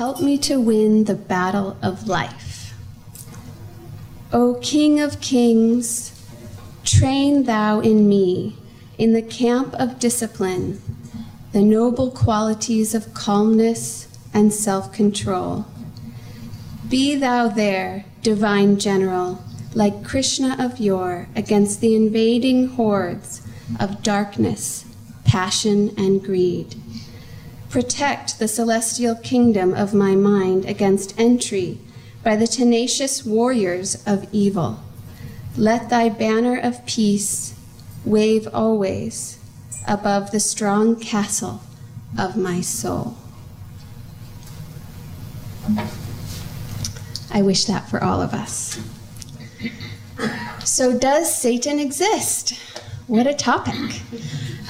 help me to win the battle of life. O King of Kings, train thou in me, in the camp of discipline, the noble qualities of calmness and self control. Be thou there, divine general, like Krishna of yore, against the invading hordes of darkness, passion, and greed. Protect the celestial kingdom of my mind against entry by the tenacious warriors of evil. Let thy banner of peace wave always above the strong castle of my soul. I wish that for all of us. So, does Satan exist? What a topic.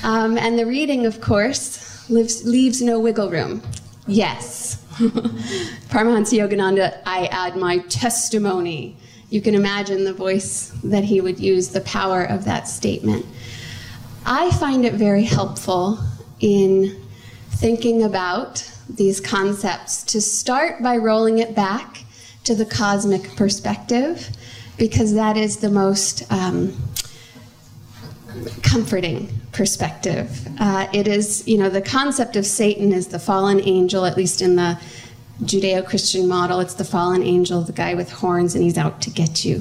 Um, and the reading, of course, leaves no wiggle room. Yes. Paramahansa Yogananda, I add my testimony. You can imagine the voice that he would use, the power of that statement. I find it very helpful in thinking about these concepts to start by rolling it back to the cosmic perspective because that is the most um, comforting perspective. Uh, it is, you know, the concept of Satan is the fallen angel, at least in the Judeo Christian model. It's the fallen angel, the guy with horns, and he's out to get you.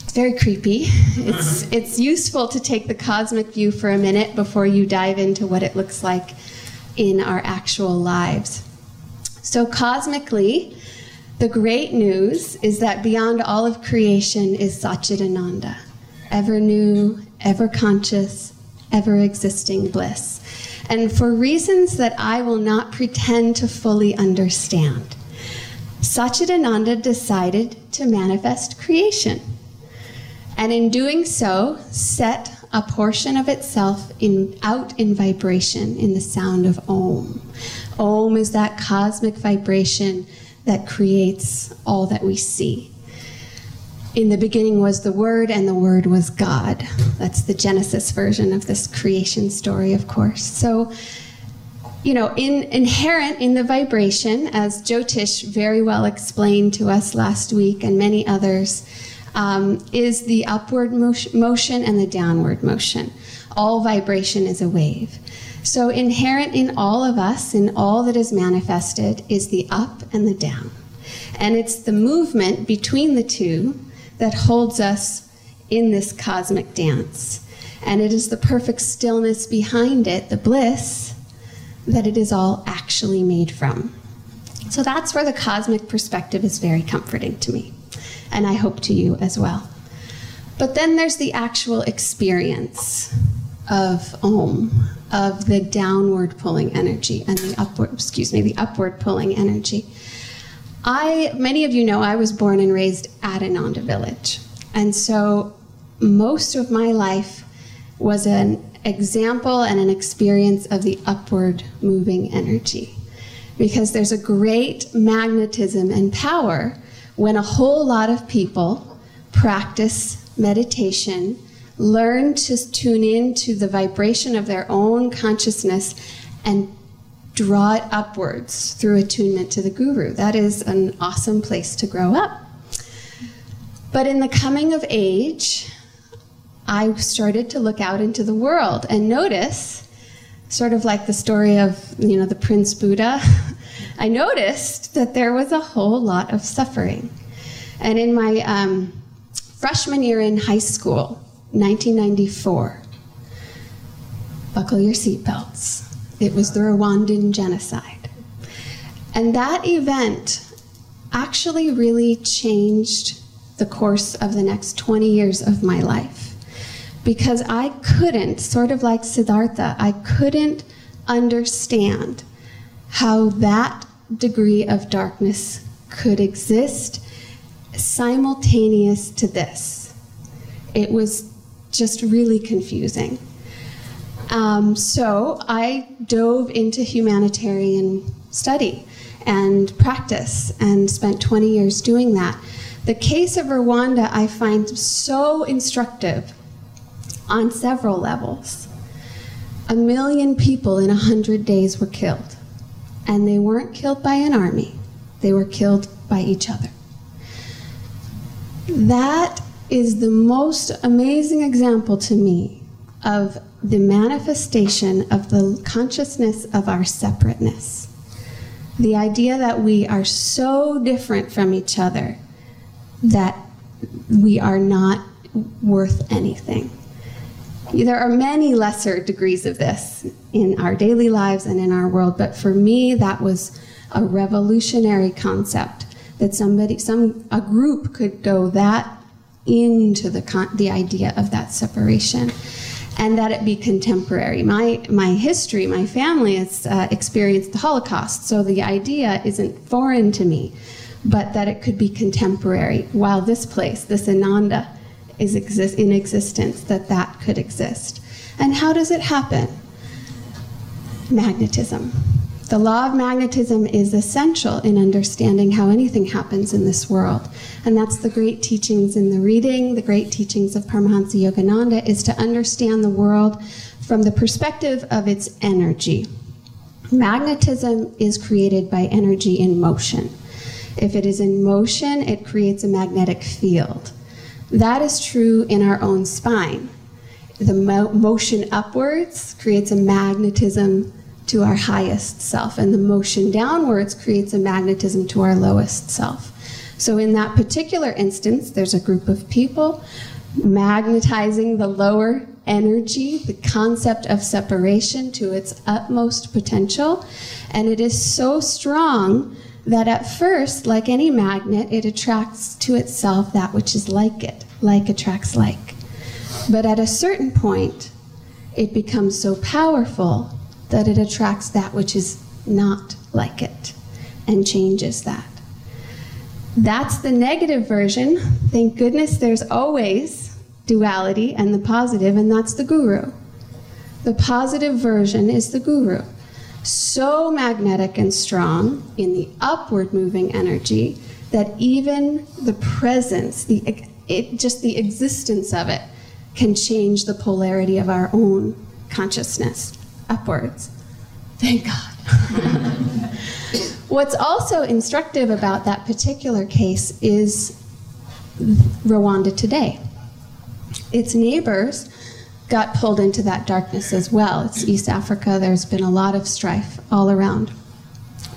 It's very creepy. It's, it's useful to take the cosmic view for a minute before you dive into what it looks like in our actual lives. So, cosmically, the great news is that beyond all of creation is Satchidananda, ever new, ever conscious, ever existing bliss. And for reasons that I will not pretend to fully understand, Satchidananda decided to manifest creation. And in doing so, set a portion of itself in, out in vibration in the sound of Om. Om is that cosmic vibration that creates all that we see. In the beginning was the Word, and the Word was God. That's the Genesis version of this creation story, of course. So, you know, in, inherent in the vibration, as Jyotish very well explained to us last week and many others, um, is the upward motion and the downward motion. All vibration is a wave. So, inherent in all of us, in all that is manifested, is the up and the down. And it's the movement between the two that holds us in this cosmic dance. And it is the perfect stillness behind it, the bliss, that it is all actually made from. So, that's where the cosmic perspective is very comforting to me. And I hope to you as well. But then there's the actual experience of Om, of the downward pulling energy and the upward, excuse me, the upward pulling energy. I, many of you know, I was born and raised at Ananda Village. And so most of my life was an example and an experience of the upward moving energy. Because there's a great magnetism and power when a whole lot of people practice meditation learn to tune in to the vibration of their own consciousness and draw it upwards through attunement to the guru. That is an awesome place to grow up. But in the coming of age, I started to look out into the world and notice, sort of like the story of, you know, the Prince Buddha, I noticed that there was a whole lot of suffering. And in my um, freshman year in high school, 1994. Buckle your seatbelts. It was the Rwandan genocide. And that event actually really changed the course of the next 20 years of my life. Because I couldn't, sort of like Siddhartha, I couldn't understand how that degree of darkness could exist simultaneous to this. It was just really confusing. Um, so I dove into humanitarian study and practice and spent 20 years doing that. The case of Rwanda I find so instructive on several levels. A million people in 100 days were killed. And they weren't killed by an army, they were killed by each other. That is the most amazing example to me of the manifestation of the consciousness of our separateness. The idea that we are so different from each other that we are not worth anything. There are many lesser degrees of this in our daily lives and in our world, but for me, that was a revolutionary concept that somebody, some, a group could go that into the, the idea of that separation and that it be contemporary. My, my history, my family has uh, experienced the Holocaust, so the idea isn't foreign to me, but that it could be contemporary while this place, this Ananda, is exist in existence, that that could exist. And how does it happen? Magnetism. The law of magnetism is essential in understanding how anything happens in this world. And that's the great teachings in the reading, the great teachings of Paramahansa Yogananda, is to understand the world from the perspective of its energy. Magnetism is created by energy in motion. If it is in motion, it creates a magnetic field. That is true in our own spine. The mo motion upwards creates a magnetism to our highest self, and the motion downwards creates a magnetism to our lowest self. So, in that particular instance, there's a group of people magnetizing the lower energy, the concept of separation to its utmost potential, and it is so strong that at first, like any magnet, it attracts to itself that which is like it. Like attracts like. But at a certain point, it becomes so powerful that it attracts that which is not like it and changes that. That's the negative version. Thank goodness there's always duality and the positive, and that's the guru. The positive version is the guru so magnetic and strong in the upward moving energy that even the presence, the, it, just the existence of it, can change the polarity of our own consciousness upwards. Thank God. What's also instructive about that particular case is Rwanda today. Its neighbors got pulled into that darkness as well. It's East Africa, there's been a lot of strife all around.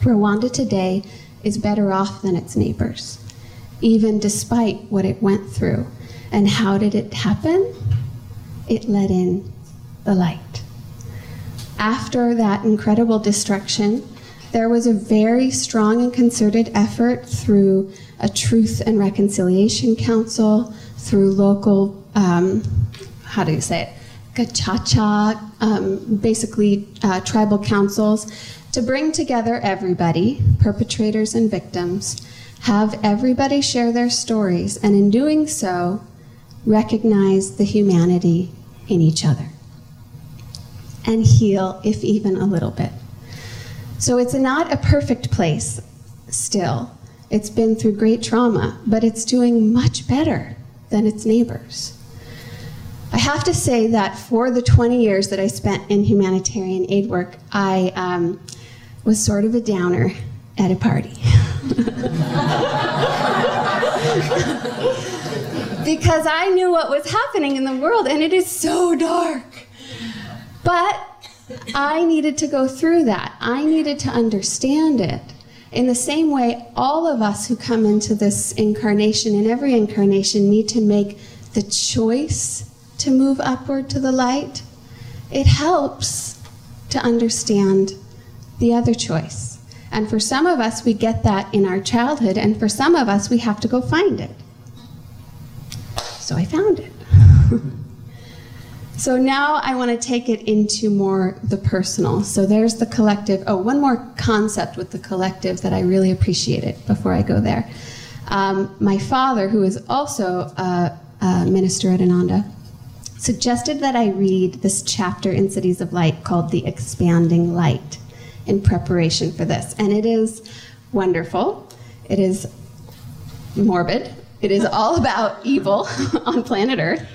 Rwanda today is better off than its neighbors, even despite what it went through. And how did it happen? It let in the light. After that incredible destruction, there was a very strong and concerted effort through a Truth and Reconciliation Council, through local, um, how do you say it? Gacaca, um, basically uh, tribal councils, to bring together everybody, perpetrators and victims, have everybody share their stories, and in doing so, recognize the humanity in each other and heal, if even a little bit. So it's not a perfect place still. It's been through great trauma, but it's doing much better than its neighbors. I have to say that for the 20 years that I spent in humanitarian aid work, I um, was sort of a downer at a party. because I knew what was happening in the world, and it is so dark. But I needed to go through that. I needed to understand it. In the same way, all of us who come into this incarnation, in every incarnation, need to make the choice to move upward to the light, it helps to understand the other choice. And for some of us, we get that in our childhood, and for some of us, we have to go find it. So I found it. so now I want to take it into more the personal. So there's the collective. Oh, one more concept with the collective that I really appreciated before I go there. Um, my father, who is also a, a minister at Ananda, suggested that I read this chapter in Cities of Light called The Expanding Light in preparation for this. And it is wonderful. It is morbid. It is all about evil on planet Earth.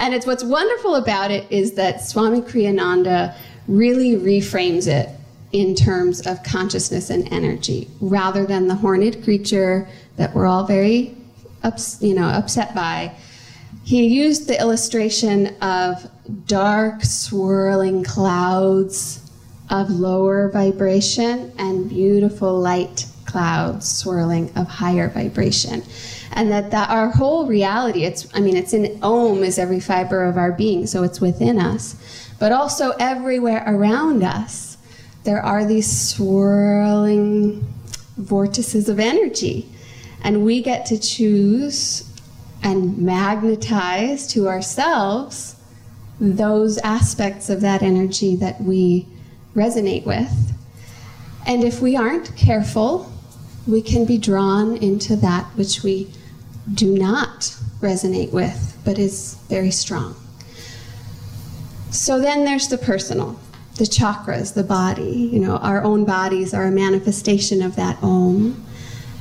And it's what's wonderful about it is that Swami Kriyananda really reframes it in terms of consciousness and energy, rather than the horned creature that we're all very, ups, you know, upset by. He used the illustration of dark, swirling clouds of lower vibration and beautiful light clouds swirling of higher vibration and that, that our whole reality it's i mean it's in om is every fiber of our being so it's within us but also everywhere around us there are these swirling vortices of energy and we get to choose and magnetize to ourselves those aspects of that energy that we resonate with. And if we aren't careful, we can be drawn into that which we do not resonate with, but is very strong. So then there's the personal, the chakras, the body. You know, our own bodies are a manifestation of that Om,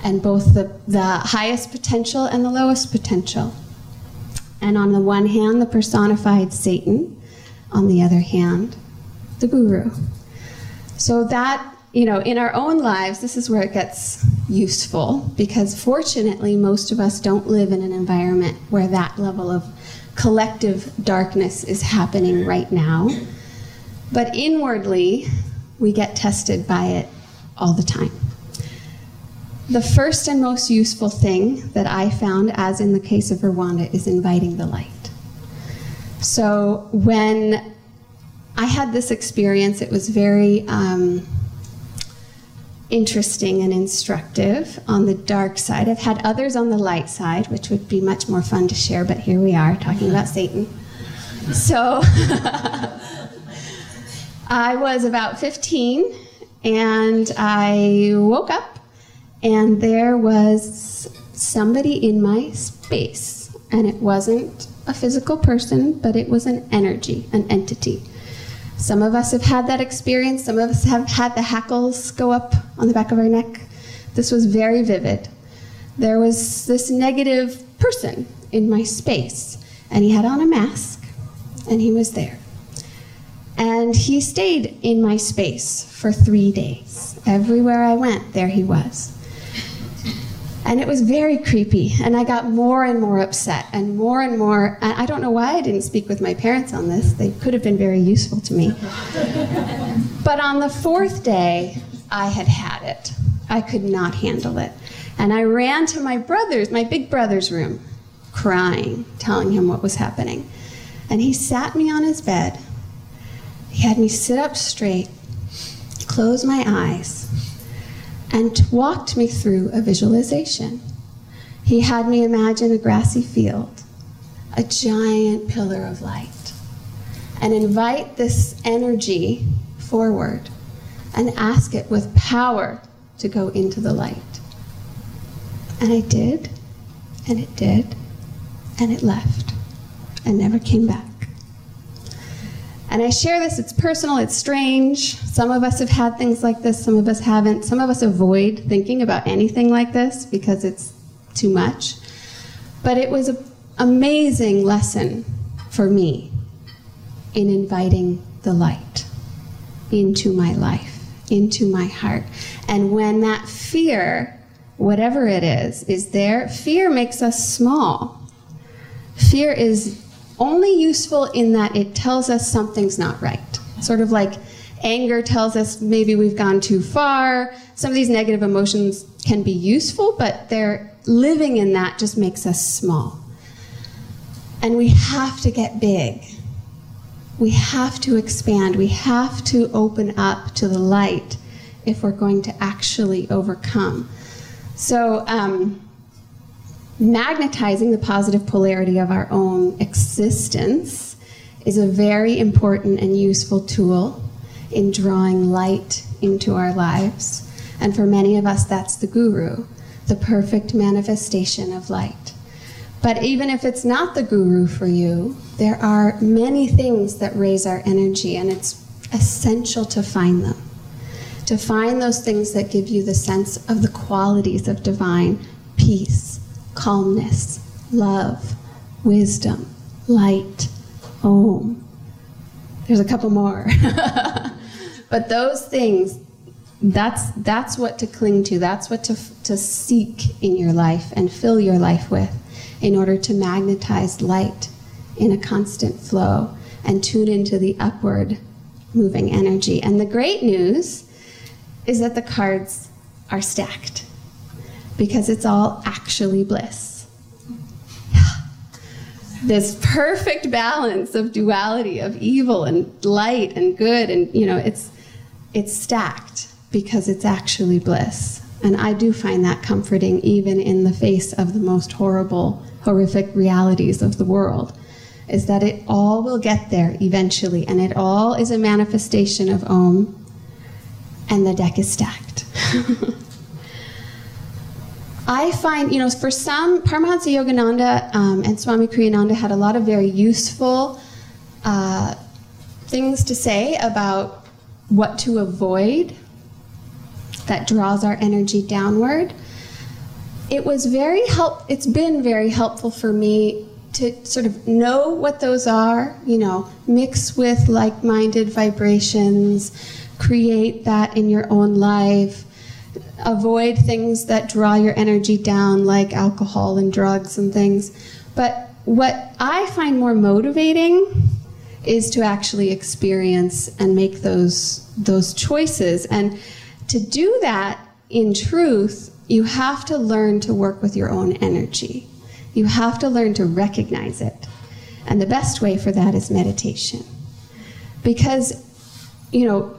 and both the, the highest potential and the lowest potential. And on the one hand, the personified Satan, on the other hand, the guru. So that, you know, in our own lives, this is where it gets useful because fortunately, most of us don't live in an environment where that level of collective darkness is happening right now. But inwardly, we get tested by it all the time. The first and most useful thing that I found, as in the case of Rwanda, is inviting the light. So when I had this experience, it was very um, interesting and instructive on the dark side. I've had others on the light side, which would be much more fun to share, but here we are talking about Satan. So I was about 15 and I woke up and there was somebody in my space, and it wasn't a physical person, but it was an energy, an entity. Some of us have had that experience, some of us have had the hackles go up on the back of our neck. This was very vivid. There was this negative person in my space, and he had on a mask, and he was there. And he stayed in my space for three days. Everywhere I went, there he was. And it was very creepy. And I got more and more upset and more and more. I don't know why I didn't speak with my parents on this. They could have been very useful to me. but on the fourth day, I had had it. I could not handle it. And I ran to my brother's, my big brother's room, crying, telling him what was happening. And he sat me on his bed. He had me sit up straight, close my eyes, and walked me through a visualization. He had me imagine a grassy field, a giant pillar of light, and invite this energy forward and ask it with power to go into the light. And I did, and it did, and it left and never came back. And I share this, it's personal, it's strange. Some of us have had things like this, some of us haven't. Some of us avoid thinking about anything like this because it's too much. But it was an amazing lesson for me in inviting the light into my life, into my heart. And when that fear, whatever it is, is there, fear makes us small. Fear is only useful in that it tells us something's not right. Sort of like anger tells us maybe we've gone too far. Some of these negative emotions can be useful, but they're living in that just makes us small. And we have to get big. We have to expand. We have to open up to the light if we're going to actually overcome. So, um, magnetizing the positive polarity of our own existence is a very important and useful tool in drawing light into our lives. And for many of us, that's the guru, the perfect manifestation of light. But even if it's not the guru for you, there are many things that raise our energy, and it's essential to find them. To find those things that give you the sense of the qualities of divine peace, calmness, love, wisdom, light, om. There's a couple more. but those things, that's that's what to cling to. That's what to to seek in your life and fill your life with, in order to magnetize light in a constant flow and tune into the upward moving energy. And the great news is that the cards are stacked because it's all actually bliss. This perfect balance of duality of evil and light and good and you know it's it's stacked because it's actually bliss. And I do find that comforting even in the face of the most horrible horrific realities of the world is that it all will get there eventually, and it all is a manifestation of Om, and the deck is stacked. I find, you know, for some, Paramahansa Yogananda um, and Swami Kriyananda had a lot of very useful uh, things to say about what to avoid that draws our energy downward. It was very help. It's been very helpful for me to sort of know what those are, you know, mix with like minded vibrations, create that in your own life, avoid things that draw your energy down, like alcohol and drugs and things. But what I find more motivating is to actually experience and make those those choices and to do that in truth you have to learn to work with your own energy you have to learn to recognize it. And the best way for that is meditation. Because, you know,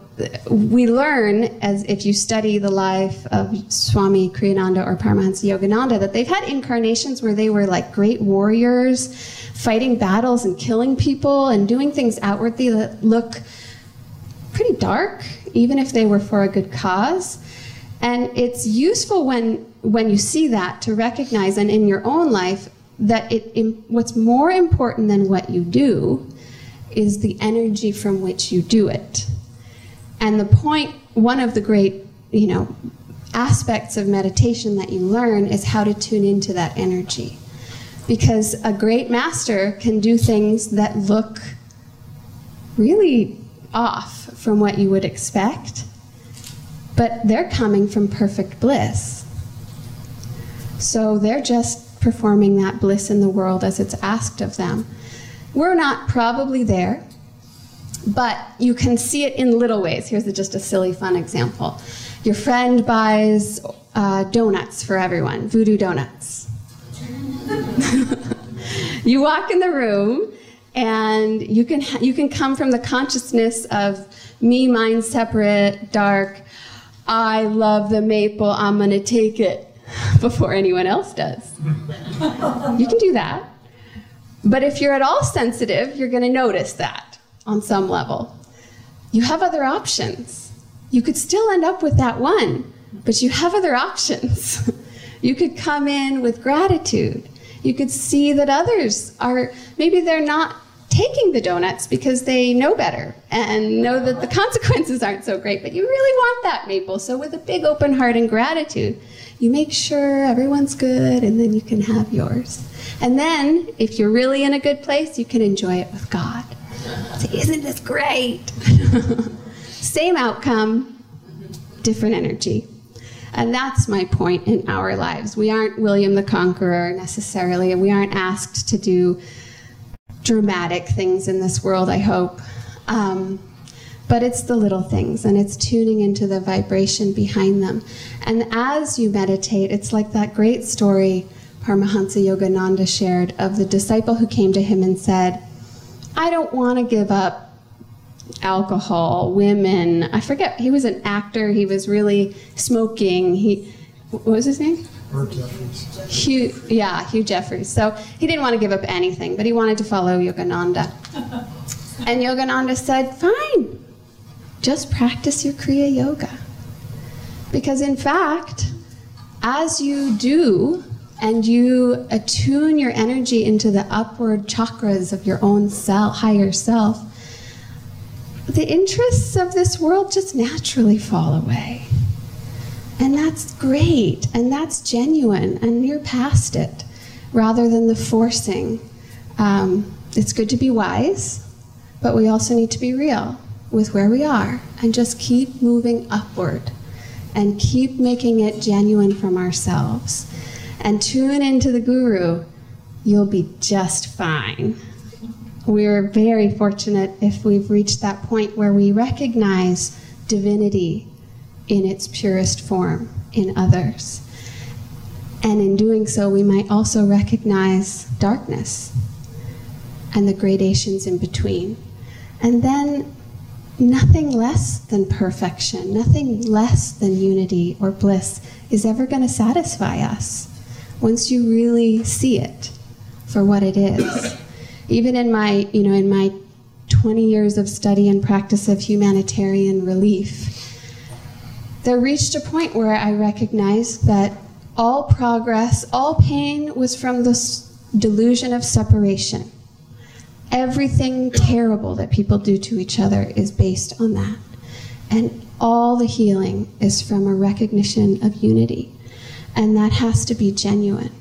we learn as if you study the life of Swami Kriyananda or Paramahansa Yogananda that they've had incarnations where they were like great warriors, fighting battles and killing people and doing things outwardly that look pretty dark, even if they were for a good cause. And it's useful when when you see that to recognize and in your own life that it what's more important than what you do is the energy from which you do it. And the point one of the great, you know, aspects of meditation that you learn is how to tune into that energy. Because a great master can do things that look really off from what you would expect but they're coming from perfect bliss. So they're just performing that bliss in the world as it's asked of them. We're not probably there, but you can see it in little ways. Here's a, just a silly, fun example. Your friend buys uh, donuts for everyone, voodoo donuts. you walk in the room, and you can you can come from the consciousness of me, mine, separate, dark, I love the maple, I'm going to take it before anyone else does. you can do that. But if you're at all sensitive, you're going to notice that on some level. You have other options. You could still end up with that one, but you have other options. you could come in with gratitude. You could see that others are, maybe they're not taking the donuts because they know better and know that the consequences aren't so great, but you really want that maple. So, with a big open heart and gratitude, you make sure everyone's good and then you can have yours. And then, if you're really in a good place, you can enjoy it with God. Isn't this great? Same outcome, different energy. And that's my point in our lives. We aren't William the Conqueror necessarily, and we aren't asked to do dramatic things in this world, I hope. Um, but it's the little things and it's tuning into the vibration behind them. And as you meditate, it's like that great story Paramahansa Yogananda shared of the disciple who came to him and said, I don't want to give up alcohol, women. I forget, he was an actor, he was really smoking. He, what was his name? Hugh, Jeffries. yeah, Hugh Jeffries. So he didn't want to give up anything, but he wanted to follow Yogananda. and Yogananda said, fine, just practice your Kriya Yoga. Because in fact, as you do and you attune your energy into the upward chakras of your own self, higher self, the interests of this world just naturally fall away. And that's great, and that's genuine, and you're past it rather than the forcing. Um, it's good to be wise, but we also need to be real. with where we are and just keep moving upward and keep making it genuine from ourselves and tune into the guru, you'll be just fine. We're very fortunate if we've reached that point where we recognize divinity in its purest form in others. And in doing so, we might also recognize darkness and the gradations in between. And then nothing less than perfection, nothing less than unity or bliss is ever going to satisfy us once you really see it for what it is. Even in my, you know, in my 20 years of study and practice of humanitarian relief, there reached a point where I recognized that all progress, all pain was from this delusion of separation. Everything terrible that people do to each other is based on that. And all the healing is from a recognition of unity. And that has to be genuine.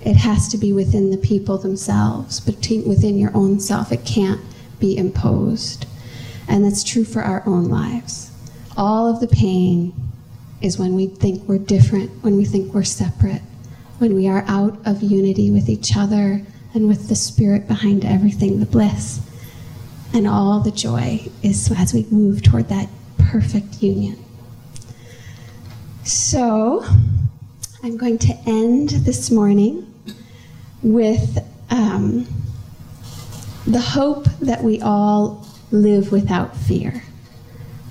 It has to be within the people themselves, between, within your own self. It can't be imposed. And that's true for our own lives. All of the pain is when we think we're different, when we think we're separate, when we are out of unity with each other and with the spirit behind everything, the bliss. And all the joy is as we move toward that perfect union. So, I'm going to end this morning with um, the hope that we all live without fear,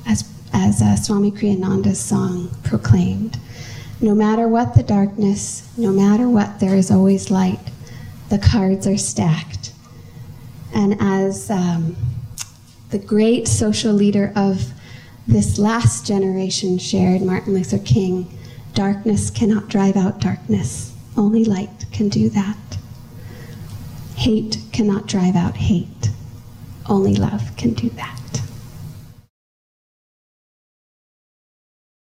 as, as uh, Swami Kriyananda's song proclaimed. No matter what the darkness, no matter what, there is always light the cards are stacked. And as um, the great social leader of this last generation shared, Martin Luther King, darkness cannot drive out darkness. Only light can do that. Hate cannot drive out hate. Only love can do that.